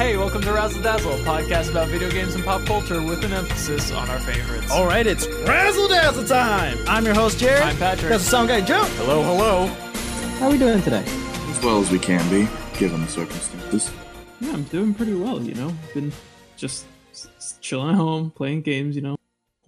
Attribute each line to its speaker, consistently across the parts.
Speaker 1: Hey, welcome to Razzle Dazzle, a podcast about video games and pop culture with an emphasis on our favorites.
Speaker 2: All right, it's Razzle Dazzle time. I'm your host, Jared.
Speaker 1: I'm Patrick.
Speaker 2: That's the sound guy, Joe.
Speaker 1: Hello, hello.
Speaker 3: How are we doing today?
Speaker 4: as well as we can be, given the circumstances.
Speaker 5: Yeah, I'm doing pretty well, you know. Been just s- s- chilling at home, playing games, you know,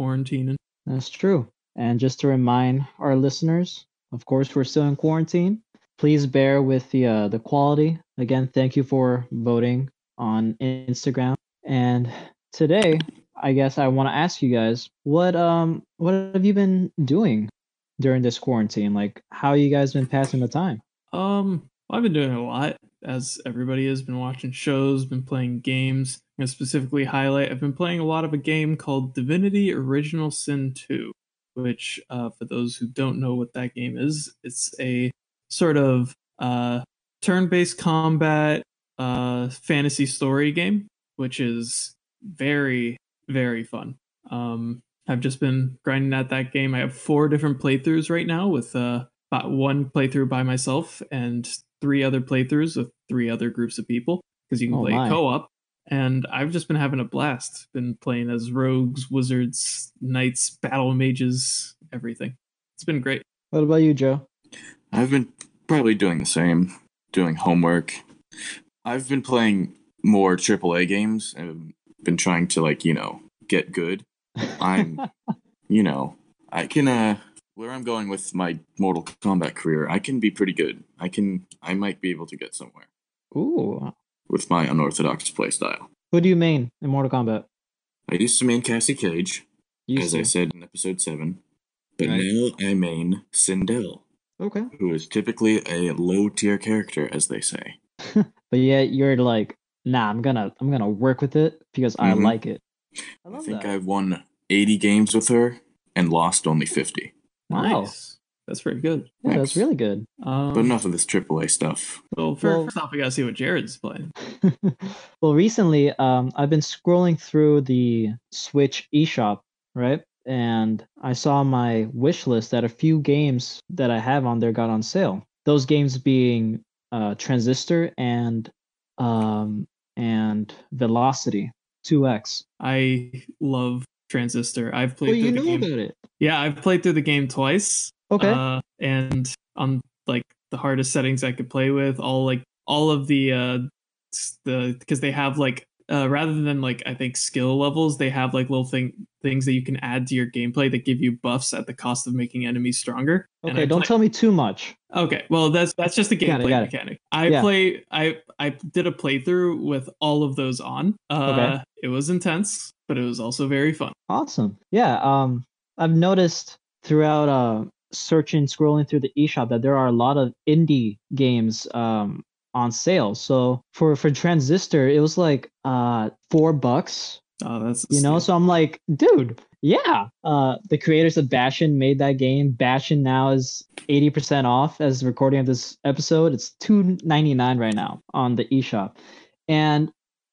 Speaker 5: quarantining.
Speaker 3: That's true. And just to remind our listeners, of course, we're still in quarantine. Please bear with the uh, the quality. Again, thank you for voting on Instagram. And today, I guess I want to ask you guys, what um what have you been doing during this quarantine? Like, how you guys been passing the time?
Speaker 5: Um, I've been doing a lot, as everybody has been watching shows, been playing games. I'm specifically highlight. I've been playing a lot of a game called Divinity: Original Sin 2, which, uh, for those who don't know what that game is, it's a sort of uh, turn-based combat uh, fantasy story game, which is very, very fun. Um, I've just been grinding at that game. I have four different playthroughs right now with uh, about one playthrough by myself and three other playthroughs with three other groups of people because you can
Speaker 3: Oh
Speaker 5: play
Speaker 3: my.
Speaker 5: co-op. And I've just been having a blast. Been playing as rogues, wizards, knights, battle mages, everything. It's been great.
Speaker 3: What about you, Joe?
Speaker 4: I've been probably doing the same, doing homework. I've been playing more AAA games and been trying to like, you know, get good. I'm you know, I can uh where I'm going with my Mortal Kombat career, I can be pretty good. I can I might be able to get somewhere
Speaker 3: Ooh,
Speaker 4: with my unorthodox playstyle.
Speaker 3: who do you main in Mortal Kombat?
Speaker 4: I used to main Cassie Cage,
Speaker 3: You
Speaker 4: as I said in episode seven. But
Speaker 3: Right.
Speaker 4: now I main Sindel.
Speaker 3: Okay.
Speaker 4: who is typically a low tier character, as they say.
Speaker 3: But yet you're like, nah, I'm gonna I'm gonna work with it because I
Speaker 4: Mhm.
Speaker 3: like it. I
Speaker 4: I, think
Speaker 3: that.
Speaker 4: I've won 80 games with her and lost only 50.
Speaker 3: Wow.
Speaker 5: Nice. That's pretty good.
Speaker 3: Yeah, that's really good.
Speaker 5: Um,
Speaker 4: But enough of this AAA stuff.
Speaker 5: well, first,
Speaker 3: Well-
Speaker 5: first off, we gotta see what Jared's playing.
Speaker 3: well, recently, um, I've been scrolling through the Switch eShop, right? And I saw my wish list that a few games that I have on there got on sale. Those games being uh, Transistor and um, and Velocity 2X.
Speaker 5: I love Transistor. I've played
Speaker 3: Well,
Speaker 5: through
Speaker 3: you
Speaker 5: the
Speaker 3: know
Speaker 5: game.
Speaker 3: about it.
Speaker 5: Yeah, I've played through the game twice.
Speaker 3: Okay.
Speaker 5: Uh, and on like the hardest settings I could play with, all like all of the uh the because they have like uh rather than like I think skill levels, they have like little thing things that you can add to your gameplay that give you buffs at the cost of making enemies stronger.
Speaker 3: Okay, don't
Speaker 5: play-
Speaker 3: tell me too much.
Speaker 5: Okay, well that's that's just a
Speaker 3: Got it,
Speaker 5: gameplay
Speaker 3: got it.
Speaker 5: mechanic. I
Speaker 3: Yeah.
Speaker 5: play I I did a playthrough with all of those on. Uh
Speaker 3: Okay.
Speaker 5: it was intense, but it was also very fun.
Speaker 3: Awesome. Yeah. Um, I've noticed throughout uh searching, scrolling through the eShop that there are a lot of indie games um on sale. So for for Transistor, it was like uh four bucks.
Speaker 5: Oh, that's
Speaker 3: You know,
Speaker 5: steal.
Speaker 3: so I'm like, dude, yeah. Uh, the creators of Bastion made that game. Bastion now is 80% off as recording of this episode. It's 2.99 right now on the eShop, and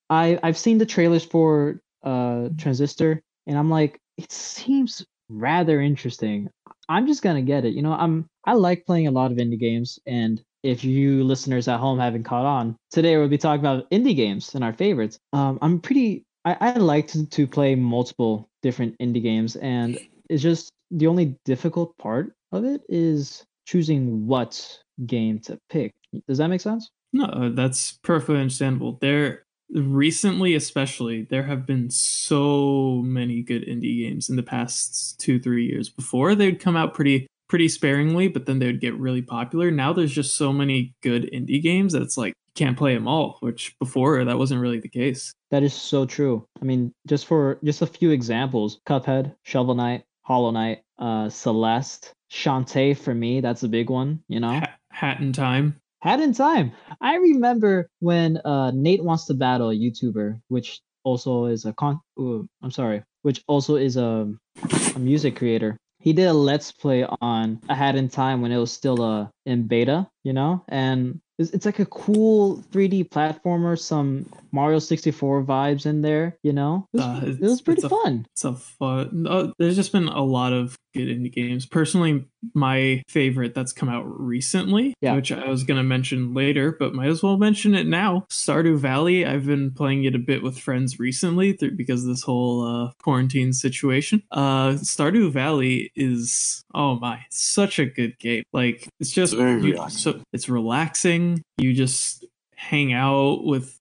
Speaker 3: I I've seen the trailers for uh Transistor, and I'm like, it seems rather interesting. I'm just gonna get it. You know, I'm I like playing a lot of indie games, and if you listeners at home haven't caught on, today we'll be talking about indie games and our favorites. Um, I'm pretty. I, I like to, to play multiple different indie games, and it's just the only difficult part of it is choosing what game to pick. Does that make sense?
Speaker 5: No, uh, that's perfectly understandable. There recently, especially, there have been so many good indie games in the past two, three years. Before they'd come out pretty pretty sparingly, but then they would get really popular. Now there's just so many good indie games that it's like you can't play them all, which before that wasn't really the case.
Speaker 3: That is so true. I mean, just for just a few examples: Cuphead, Shovel Knight, Hollow Knight, uh, Celeste, Shantae. For me, that's a big one. You know,
Speaker 5: Ha- Hat in Time.
Speaker 3: Hat in time. I remember when uh, Nate wants to battle a YouTuber, which also is a con. ooh, I'm sorry, which also is a, a music creator. He did a let's play on A Hat in Time when it was still uh, in beta, you know, and it's, it's like a cool 3D platformer. Some Mario 64 vibes in there. You know, it was,
Speaker 5: Uh,
Speaker 3: it was pretty
Speaker 5: it's a-
Speaker 3: fun.
Speaker 5: It's a fun. Uh, there's just been a lot of good indie games. Personally, my favorite that's come out recently,
Speaker 3: Yeah.
Speaker 5: which I was gonna mention later, but might as well mention it now. Stardew Valley. I've been playing it a bit with friends recently through, because of this whole uh, quarantine situation. Uh, Stardew Valley is oh my, such a good game. Like it's just
Speaker 4: It's very
Speaker 5: you-
Speaker 4: relaxing.
Speaker 5: so it's relaxing. You just hang out with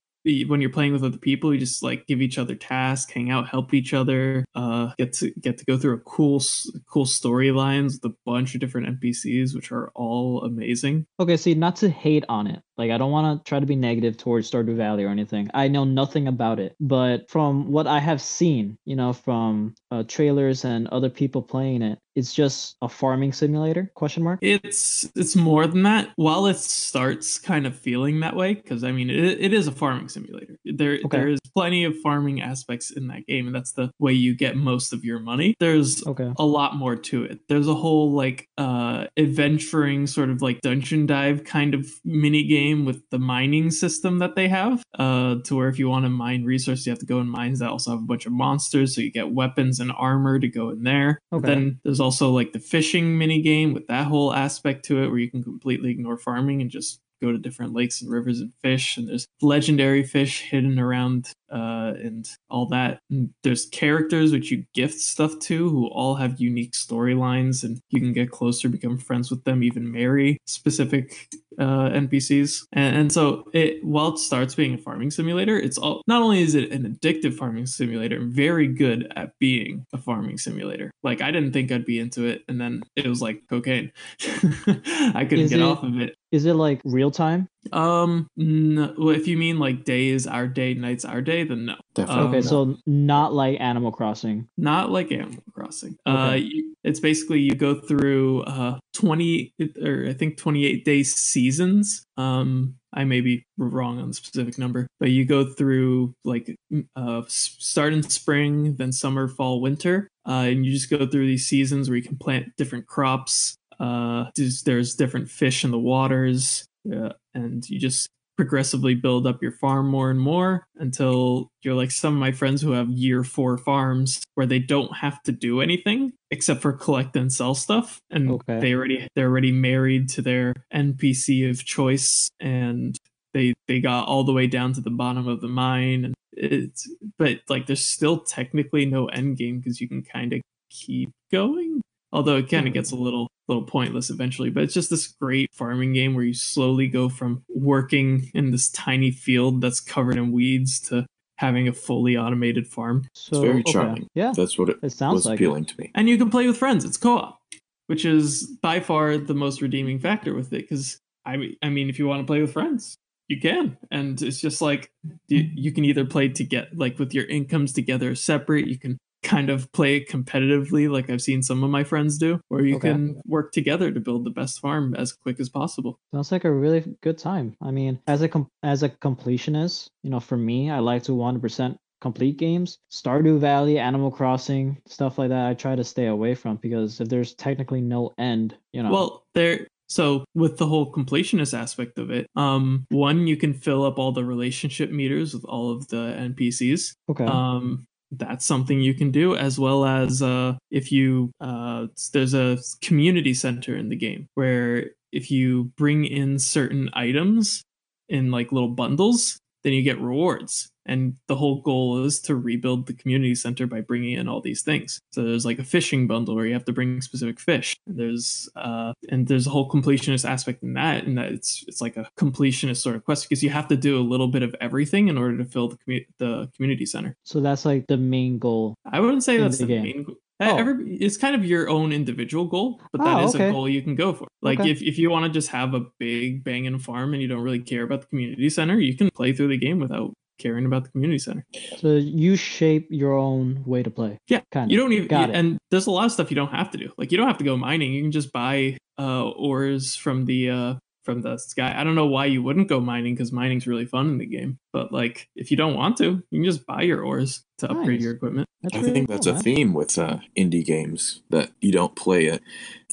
Speaker 5: when you're playing with other people you just like give each other tasks hang out help each other uh get to get to go through a cool cool storylines with a bunch of different npcs which are all amazing
Speaker 3: Okay, see, not to hate on it. Like, I don't want to try to be negative towards Stardew Valley or anything. I know nothing about it, but from what I have seen, you know, from uh, trailers and other people playing it, it's just a farming simulator? Question mark.
Speaker 5: it's it's more than that while it starts kind of feeling that way because i mean it, it is a farming simulator there
Speaker 3: Okay.
Speaker 5: there is plenty of farming aspects in that game and that's the way you get most of your money there's
Speaker 3: Okay.
Speaker 5: a lot more to it. There's a whole like uh adventuring sort of like dungeon dive kind of mini game with the mining system that they have. Uh to where if you want to mine resources, you have to go in mines that also have a bunch of monsters, so you get weapons and armor to go in there.
Speaker 3: Okay.
Speaker 5: Then there's also like the fishing mini game with that whole aspect to it where you can completely ignore farming and just go to different lakes and rivers and fish and there's legendary fish hidden around uh and all that. And there's characters which you gift stuff to who all have unique storylines and you can get closer become friends with them even marry specific uh npcs and, and so it while it starts being a farming simulator it's all not only is it an addictive farming simulator very good at being a farming simulator. Like i didn't think i'd be into it and then it was like cocaine. I couldn't
Speaker 3: Is
Speaker 5: get
Speaker 3: it-
Speaker 5: off of it
Speaker 3: Is it like real time?
Speaker 5: um, no, well, if you mean like days our day, night's our day, then no,
Speaker 4: Definitely.
Speaker 5: Um,
Speaker 3: Okay, so not like Animal Crossing.
Speaker 5: not like Animal Crossing. Uh, you, it's basically you go through uh twenty or I think twenty eight day seasons. Um, I may be wrong on the specific number, but you go through like uh start in spring, then summer, fall, winter, uh, and you just go through these seasons where you can plant different crops. Uh, there's, there's different fish in the waters, uh, and you just progressively build up your farm more and more until you're like some of my friends who have year four farms where they don't have to do anything except for collect and sell stuff. And
Speaker 3: Okay.
Speaker 5: they already they're already married to their npc of choice and they they got all the way down to the bottom of the mine. And it's but like there's still technically no end game because you can kind of keep going although it kind of gets a little little pointless eventually but it's just this great farming game where you slowly go from working in this tiny field that's covered in weeds to having a fully automated farm
Speaker 3: So
Speaker 4: very
Speaker 3: okay.
Speaker 4: charming.
Speaker 3: Yeah,
Speaker 4: That's what it,
Speaker 3: it sounds
Speaker 4: was
Speaker 3: like. it.
Speaker 4: appealing to me.
Speaker 5: and you can play with friends it's co-op which is by far the most redeeming factor with it because I, mean- I mean if you want to play with friends you can and it's just like you, you can either play to get like with your incomes together separate you can kind of play competitively like i've seen some of my friends do where you
Speaker 3: Okay.
Speaker 5: can work together to build the best farm as quick as possible
Speaker 3: Sounds like a really good time. I mean, as a com- as a completionist, you know, for me, I like to 100% complete games. Stardew Valley, Animal Crossing, stuff like that. I try to stay away from because if there's technically no end, you know.
Speaker 5: Well, there. So with the whole completionist aspect of it, um, one you can fill up all the relationship meters with all of the NPCs.
Speaker 3: okay.
Speaker 5: Um, that's something you can do, as well as uh, if you uh, there's a community center in the game where if you bring in certain items in like little bundles, then you get rewards. And the whole goal is to rebuild the community center by bringing in all these things. So there's like a fishing bundle where you have to bring specific fish. And there's uh, and there's a whole completionist aspect in that, and that it's it's like a completionist sort of quest because you have to do a little bit of everything in order to fill the commu- the community center.
Speaker 3: so that's like the main goal.
Speaker 5: I wouldn't say that's
Speaker 3: the
Speaker 5: the, main goal.
Speaker 3: Oh.
Speaker 5: Every, it's kind of your own individual goal, but that
Speaker 3: Oh,
Speaker 5: is
Speaker 3: okay.
Speaker 5: a goal you can go for. Like
Speaker 3: Okay.
Speaker 5: if, if you want to just have a big banging farm and you don't really care about the community center, you can play through the game without caring about the community center.
Speaker 3: So you shape your own way to play.
Speaker 5: Yeah,
Speaker 3: kind
Speaker 5: You don't even
Speaker 3: Got it.
Speaker 5: and there's a lot of stuff you don't have to do. Like you don't have to go mining. You can just buy uh ores from the uh from the sky. I don't know why you wouldn't go mining because mining's really fun in the game. But like if you don't want to, you can just buy your ores to upgrade your equipment.
Speaker 3: That's
Speaker 4: I
Speaker 3: really
Speaker 4: think that's
Speaker 3: cool,
Speaker 4: a theme with uh, indie games that you don't play it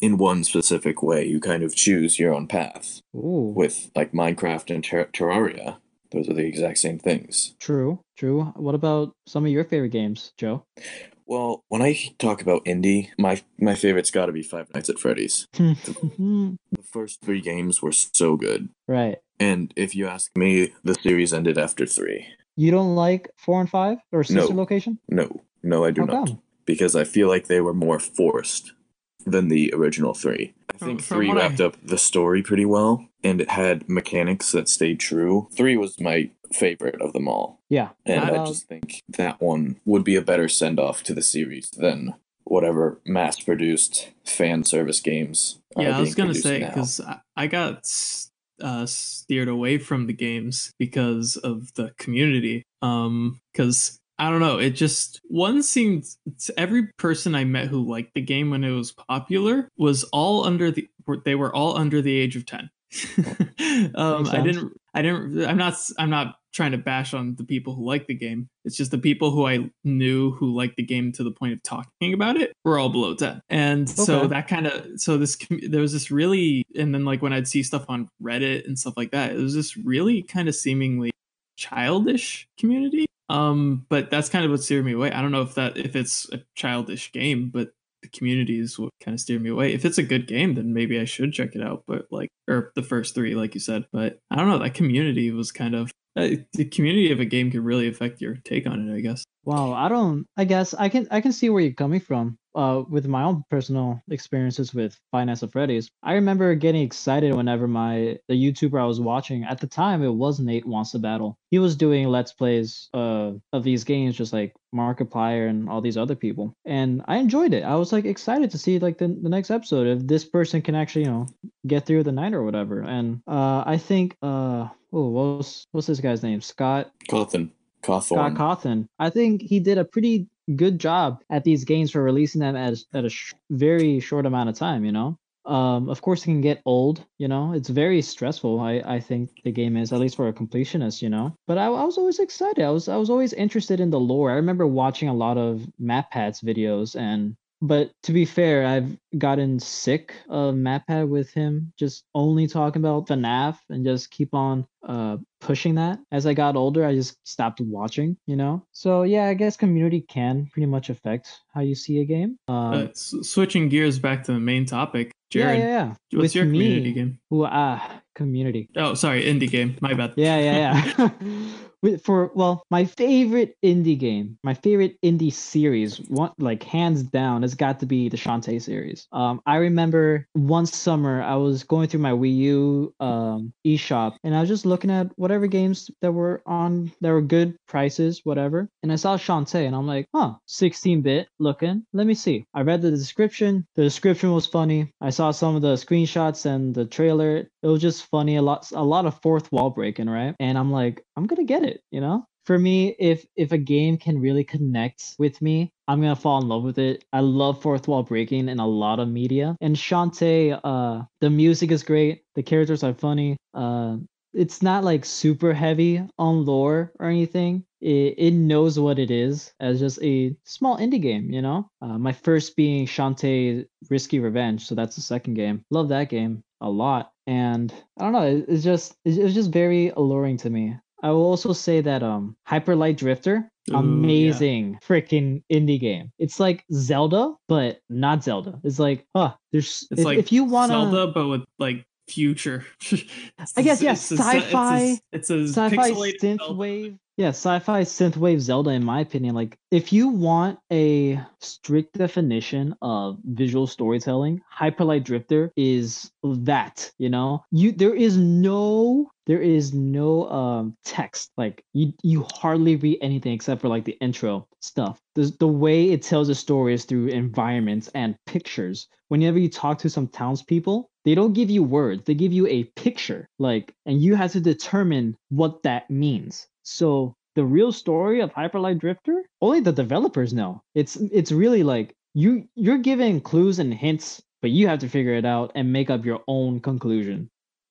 Speaker 4: in one specific way. You kind of choose your own path.
Speaker 3: Ooh.
Speaker 4: With like Minecraft and Ter- Terraria, Those are the exact same things.
Speaker 3: True, true. What about some of your favorite games, Joe?
Speaker 4: Well, when I talk about indie, my my favorite's got to be Five Nights at Freddy's. The first three games were so good,
Speaker 3: right.
Speaker 4: and if you ask me, the series ended after three.
Speaker 3: You don't like four and five or sister
Speaker 4: No.
Speaker 3: location?
Speaker 4: No, no, I do
Speaker 3: How
Speaker 4: not,
Speaker 3: come?
Speaker 4: because I feel like they were more forced than the original three. I think
Speaker 5: from
Speaker 4: three
Speaker 5: what I-
Speaker 4: wrapped up the story pretty well, and it had mechanics that stayed true. Three was my favorite of them all.
Speaker 3: Yeah.
Speaker 4: And
Speaker 3: What
Speaker 4: I just think that one would be a better send off to the series than whatever mass produced fan service games. are
Speaker 5: Yeah, I was gonna say because I, I got uh, steered away from the games because of the community. Um, because I don't know, it just one seemed every person I met who liked the game when it was popular was all under the they were all under the age of ten. um, I didn't. I didn't. I'm not. I'm not trying to bash on the people who like the game. It's just the people who I knew who liked the game to the point of talking about it were all below ten, and so that kind of. So this there was this really, and then like when I'd see stuff on Reddit and stuff like that, it was this really kind of seemingly childish community. Um, but that's kind of what steered me away. I don't know if that if it's a childish game, but the community is what kind of steered me away. If it's a good game, then maybe I should check it out. But like, or the first three, like you said. But I don't know. That community was kind of the community of a game can really affect your take on it. I guess.
Speaker 3: Wow, I don't. I guess I can. I can see where you're coming from. Uh, with my own personal experiences with Nights at Freddy's, I remember getting excited whenever my the YouTuber I was watching at the time it was Nate Wants to Battle. He was doing let's plays uh of these games, just like Markiplier and all these other people, and I enjoyed it. I was like excited to see like the the next episode if this person can actually you know get through the night or whatever. And uh, I think uh oh what's what's this guy's name Scott
Speaker 4: Cawthon.
Speaker 3: Scott
Speaker 4: Cawthorn.
Speaker 3: Cawthon. I think he did a pretty good job at these games for releasing them at a, at a sh- very short amount of time. You know, um, of course it can get old. You know, it's very stressful. I I think the game is at least for a completionist. You know, but I, I was always excited. I was I was always interested in the lore. I remember watching a lot of map MatPat's videos and. But to be fair, I've gotten sick of MatPat with him just only talking about FNAF and just keep on uh pushing that. As I got older, I just stopped watching, you know? So yeah, I guess community can pretty much affect how you see a game. Um,
Speaker 5: Uh, s- switching gears back to the main topic,
Speaker 3: yeah,
Speaker 5: Jared.
Speaker 3: yeah, yeah.
Speaker 5: What's
Speaker 3: With
Speaker 5: your community
Speaker 3: me-
Speaker 5: game?
Speaker 3: Ooh, ah, community.
Speaker 5: Oh, sorry, indie game. My bad.
Speaker 3: Yeah, yeah, yeah. For well, my favorite indie game, my favorite indie series, one like hands down, has got to be the Shantae series. Um, I remember one summer I was going through my Wii U um eShop and I was just looking at whatever games that were on that were good prices, whatever, and I saw Shantae and I'm like, huh, 16-bit looking. Let me see. I read the description. The description was funny. I saw some of the screenshots and the trailer. It was just funny. A lot, a lot of fourth wall breaking, right? And I'm like, I'm gonna get it. You know, for me, if if a game can really connect with me, I'm gonna fall in love with it. I love fourth wall breaking in a lot of media. And Shantae, uh, the music is great. The characters are funny. Uh, it's not like super heavy on lore or anything. It, it knows what it is as just a small indie game, you know? Uh, my first being Shantae Risky Revenge, so that's the second game. Love that game a lot. And I don't know, it, it's just it's just very alluring to me. I will also say that um Hyper Light Drifter,
Speaker 5: Ooh, yeah.
Speaker 3: amazing freaking indie game. It's like Zelda, but not Zelda. It's like, huh, there's
Speaker 5: It's
Speaker 3: if,
Speaker 5: like
Speaker 3: if you want
Speaker 5: Zelda, but with like future.
Speaker 3: I guess, yeah,
Speaker 5: a- a-
Speaker 3: sci-fi-
Speaker 5: It's a, it's a
Speaker 3: sci-fi
Speaker 5: pixelated
Speaker 3: synth
Speaker 5: Zelda.
Speaker 3: wave yeah sci-fi synthwave zelda in my opinion like if you want a strict definition of visual storytelling hyperlight drifter is that you know you there is no there is no um text like you you hardly read anything except for like the intro stuff. The, the way it tells a story is through environments and pictures. Whenever you talk to some townspeople they don't give you words. They give you a picture like and you have to determine what that means. So the real story of hyperlight drifter only the developers know. It's it's really like you you're giving clues and hints but you have to figure it out and make up your own conclusion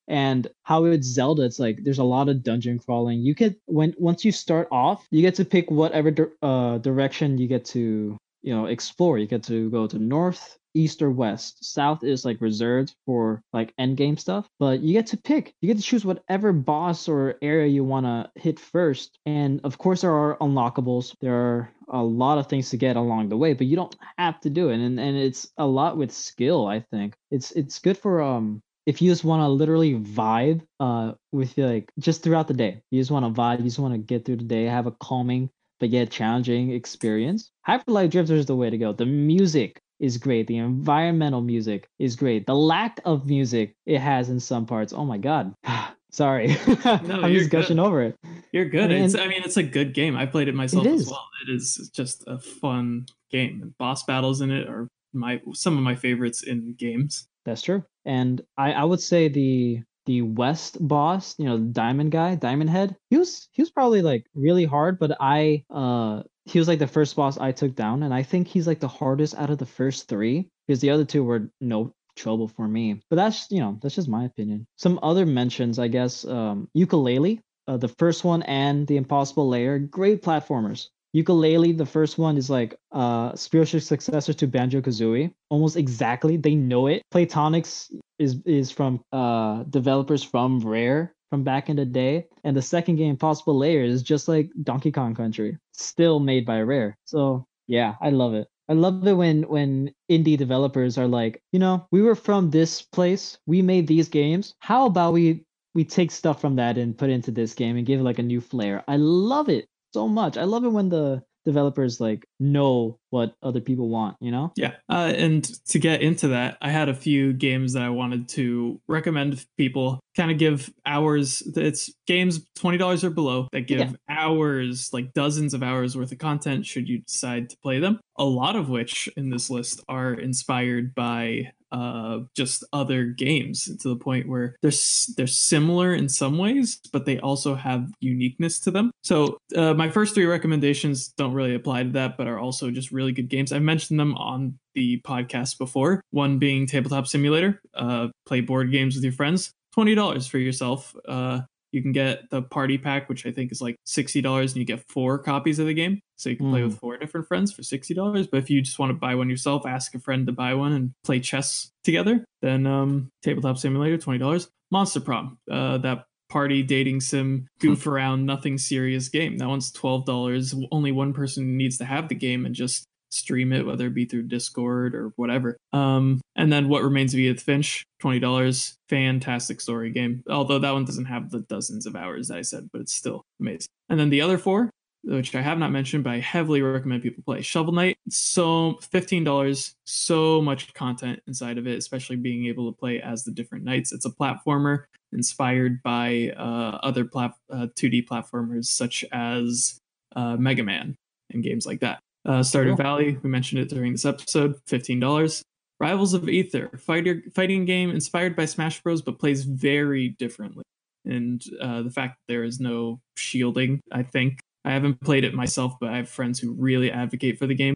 Speaker 3: and how it's zelda it's like there's a lot of dungeon crawling you could when once you start off you get to pick whatever dir- uh, direction you get to you know explore. You get to go to north, east, or west. South is like reserved for like end game stuff, but you get to pick. You get to choose whatever boss or area you want to hit first. And of course, there are unlockables. There are a lot of things to get along the way, but you don't have to do it. And and it's a lot with skill. I think it's it's good for um if you just want to literally vibe uh with like just throughout the day you just want to vibe you just want to get through the day have a calming but yet challenging experience hyperlight drifter is the way to go the music is great the environmental music is great the lack of music it has in some parts oh my god sorry
Speaker 5: No,
Speaker 3: i'm just gushing
Speaker 5: good.
Speaker 3: over it
Speaker 5: You're good.
Speaker 3: And-
Speaker 5: It's, I mean, it's a good game. I played it myself as well it is just a fun game. And boss battles in it are my some of my favorites in games.
Speaker 3: That's true. And I, I would say the the West boss, you know, Diamond guy, Diamond Head, he was he was probably like really hard, but I uh he was like the first boss I took down, and I think he's like the hardest out of the first three because the other two were no trouble for me. But that's you know that's just my opinion. Some other mentions, I guess, um, Yooka-Laylee, uh, the first one and the Impossible Lair, great platformers. Yooka-Laylee, the first one is like uh spiritual successor to Banjo Kazooie, almost exactly. They know it. Playtonics is is from uh developers from Rare from back in the day, and the second game, Possible Lair, is just like Donkey Kong Country, still made by Rare. So yeah, I love it. I love it when when indie developers are like, you know, we were from this place, we made these games. How about we we take stuff from that and put into this game and give it like a new flair. I love it so much. I love it when the developers like know what other people want, you know?
Speaker 5: Yeah. Uh, and to get into that, I had a few games that I wanted to recommend people. Kind of give hours. It's games twenty dollars or below that give
Speaker 3: Yeah.
Speaker 5: hours, like dozens of hours worth of content. Should you decide to play them, a lot of which in this list are inspired by uh, just other games to the point where they're they're similar in some ways, but they also have uniqueness to them. So uh, my first three recommendations don't really apply to that, but are also just really good games. I've mentioned them on the podcast before. One being Tabletop Simulator. Uh, play board games with your friends. Twenty dollars for yourself. Uh, you can get the party pack, which I think is like sixty dollars, and you get four copies of the game, so you can play
Speaker 3: Mm.
Speaker 5: with four different friends for sixty dollars. But if you just want to buy one yourself, ask a friend to buy one and play chess together, then um, Tabletop Simulator, twenty dollars. Monster Prom, uh, that party dating sim goof around nothing serious game. That one's twelve dollars. Only one person needs to have the game and just stream it, whether it be through Discord or whatever. Um, and then What Remains of Edith Finch, twenty dollars. Fantastic story game. Although that one doesn't have the dozens of hours that I said, but it's still amazing. And then the other four, which I have not mentioned, but I heavily recommend people play. Shovel Knight, so fifteen dollars, so much content inside of it, especially being able to play as the different knights. It's a platformer inspired by uh, other plat- uh, 2D platformers such as uh, Mega Man and games like that. Uh, Stardew
Speaker 3: Cool.
Speaker 5: Valley, we mentioned it during this episode, fifteen dollars. Rivals of Aether, fighter fighting game inspired by Smash Bros, but plays very differently. And uh, the fact that there is no shielding, I think I haven't played it myself, but I have friends who really advocate for the game.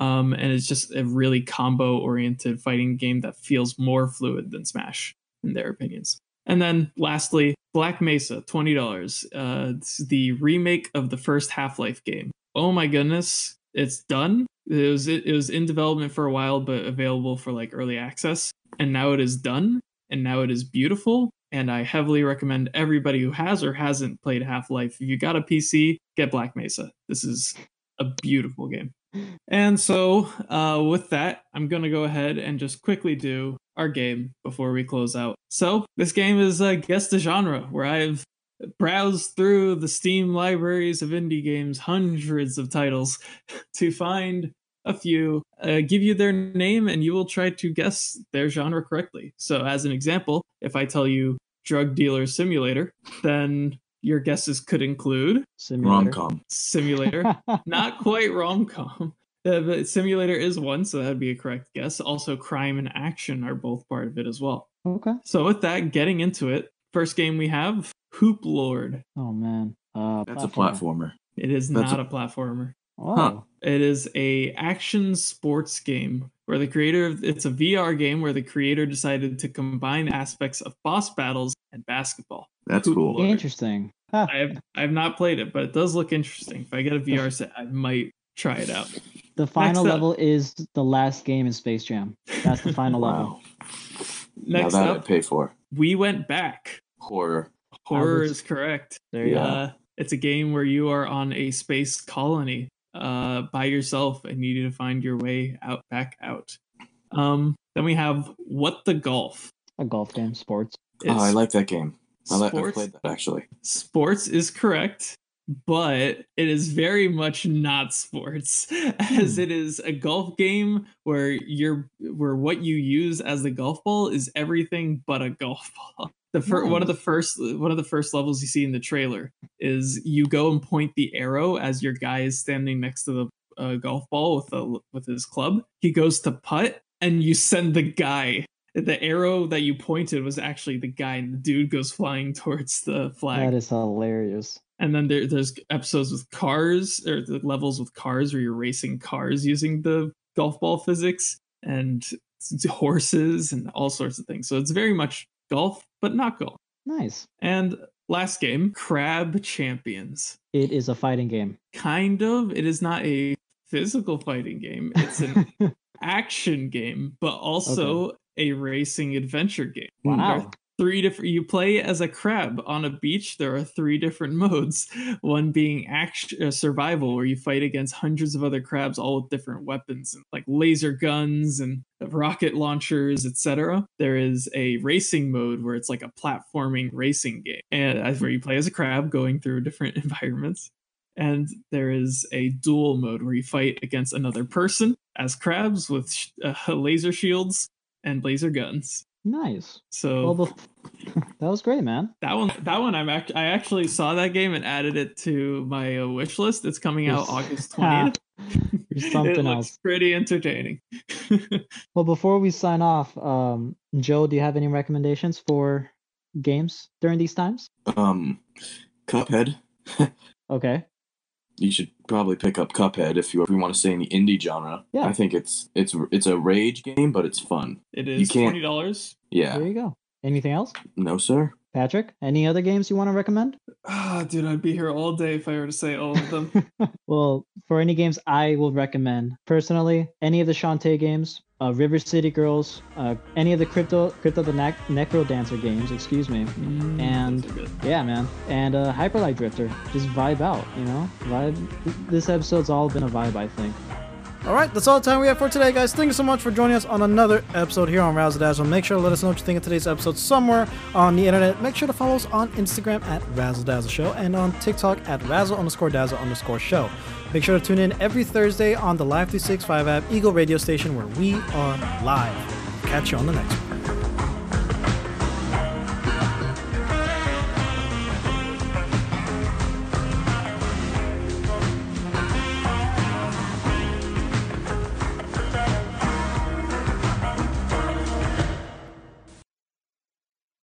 Speaker 5: Um, and it's just a really combo oriented fighting game that feels more fluid than Smash, in their opinions. And then lastly, Black Mesa, $20. Uh, it's the remake of the first Half Life game. Oh my goodness, it's done. It was it, was in development for a while, but available for like early access, and now it is done, and now it is beautiful. And I heavily recommend everybody who has or hasn't played Half Life. If you got a PC, get Black Mesa. This is a beautiful game. And so, uh, with that, I'm going to go ahead and just quickly do our game before we close out. So, this game is uh, Guess the Genre, where I've browsed through the Steam libraries of indie games, hundreds of titles, to find a few, uh, give you their name, and you will try to guess their genre correctly. So, as an example, if I tell you Drug Dealer Simulator, then your guesses could include
Speaker 3: Simulator.
Speaker 4: Rom com.
Speaker 5: Simulator not quite rom com. Uh, but simulator is one, so that'd be a correct guess. Also, crime and action are both part of it as well.
Speaker 3: okay.
Speaker 5: So, with that, getting into it, first game we have Hoop Lord.
Speaker 3: Oh man. Uh,
Speaker 4: That's a platformer.
Speaker 5: It is
Speaker 4: That's
Speaker 5: not
Speaker 4: a-
Speaker 5: a, platformer.
Speaker 3: Oh.
Speaker 4: Huh.
Speaker 5: It is a action sports game where the creator of it's a VR game where the creator decided to combine aspects of boss battles and basketball.
Speaker 4: That's
Speaker 5: Hoop
Speaker 4: cool.
Speaker 5: Lord.
Speaker 3: Interesting. Huh.
Speaker 5: I have I have not played it, but it does look interesting. If I get a VR set, I might try it out.
Speaker 3: The final
Speaker 5: up.
Speaker 3: level is the last game in Space Jam. That's the final level.
Speaker 4: Wow. Now
Speaker 5: Next
Speaker 4: that
Speaker 5: up,
Speaker 4: I'd pay for
Speaker 5: we went back.
Speaker 4: horror.
Speaker 5: Horror
Speaker 3: was-
Speaker 5: is correct.
Speaker 3: There you
Speaker 4: Yeah.
Speaker 3: go.
Speaker 5: Uh, it's a game where you are on a space colony uh, by yourself and you need to find your way out back out. Um, then we have What the Golf.
Speaker 3: A golf game, sports.
Speaker 4: oh, I like that game. I like. I've
Speaker 5: sports,
Speaker 4: played that actually.
Speaker 5: sports is correct, but it is very much not sports, as
Speaker 3: Hmm.
Speaker 5: it is a golf game where you're where what you use as the golf ball is everything but a golf ball. The fir- one of the first one of the first levels you see in the trailer is you go and point the arrow as your guy is standing next to the uh, golf ball with a with his club. He goes to putt, and you send the guy. The arrow that you pointed was actually the guy, and the dude goes flying towards the flag.
Speaker 3: That is hilarious.
Speaker 5: And then there, there's episodes with cars or the levels with cars where you're racing cars using the golf ball physics and horses and all sorts of things. So it's very much golf, but not.
Speaker 3: Nice.
Speaker 5: And last game, Crab Champions.
Speaker 3: It is a fighting game.
Speaker 5: Kind of. It is not a physical fighting game. It's an action game, but also a racing adventure game.
Speaker 3: Wow.
Speaker 5: Three different you play as a crab on a beach there are three different modes. One being action uh, survival where you fight against hundreds of other crabs all with different weapons and like laser guns and rocket launchers etc there is a racing mode where it's like a platforming racing game and that's where you play as a crab going through different environments. And there is a duel mode where you fight against another person as crabs with sh- uh, laser shields and laser guns
Speaker 3: Nice.
Speaker 5: so
Speaker 3: Well, bef- that was great, man.
Speaker 5: that one, that one, I'm act- I actually saw that game and added it to my uh, wish list. It's coming out August twentieth.
Speaker 3: You're
Speaker 5: it
Speaker 3: something
Speaker 5: looks
Speaker 3: else.
Speaker 5: pretty entertaining.
Speaker 3: Well, before we sign off, um, Joe, do you have any recommendations for games during these times?
Speaker 4: Um, Cuphead.
Speaker 3: Okay.
Speaker 4: You should probably pick up Cuphead if you if you want to stay in the indie genre.
Speaker 3: Yeah.
Speaker 4: I think it's it's it's a rage game, but it's fun.
Speaker 5: It is You
Speaker 4: can't-
Speaker 5: twenty dollars.
Speaker 4: Yeah.
Speaker 3: There you go. Anything else?
Speaker 4: No, sir.
Speaker 3: Patrick, any other games you want to recommend?
Speaker 5: Ah, dude, I'd be here all day if I were to say all of them.
Speaker 3: well, for any games I will recommend personally, any of the Shantae games, uh, River City Girls, uh, any of the Crypto Crypt of the Nec- Necro Dancer games, excuse me.
Speaker 5: Mm,
Speaker 3: And-
Speaker 5: those are good.
Speaker 3: Yeah, man. And uh, Hyperlight Drifter, just vibe out, you know? Vibe. This episode's all been a vibe, I think.
Speaker 2: All right, that's all the time we have for today, guys. Thank you so much for joining us on another episode here on Razzle Dazzle. Make sure to let us know what you think of today's episode somewhere on the internet. Make sure to follow us on Instagram at Razzle Dazzle Show and on TikTok at Razzle underscore Dazzle underscore Show. Make sure to tune in every Thursday on the Live 365 app Eagle radio station where we are live. Catch you on the next one.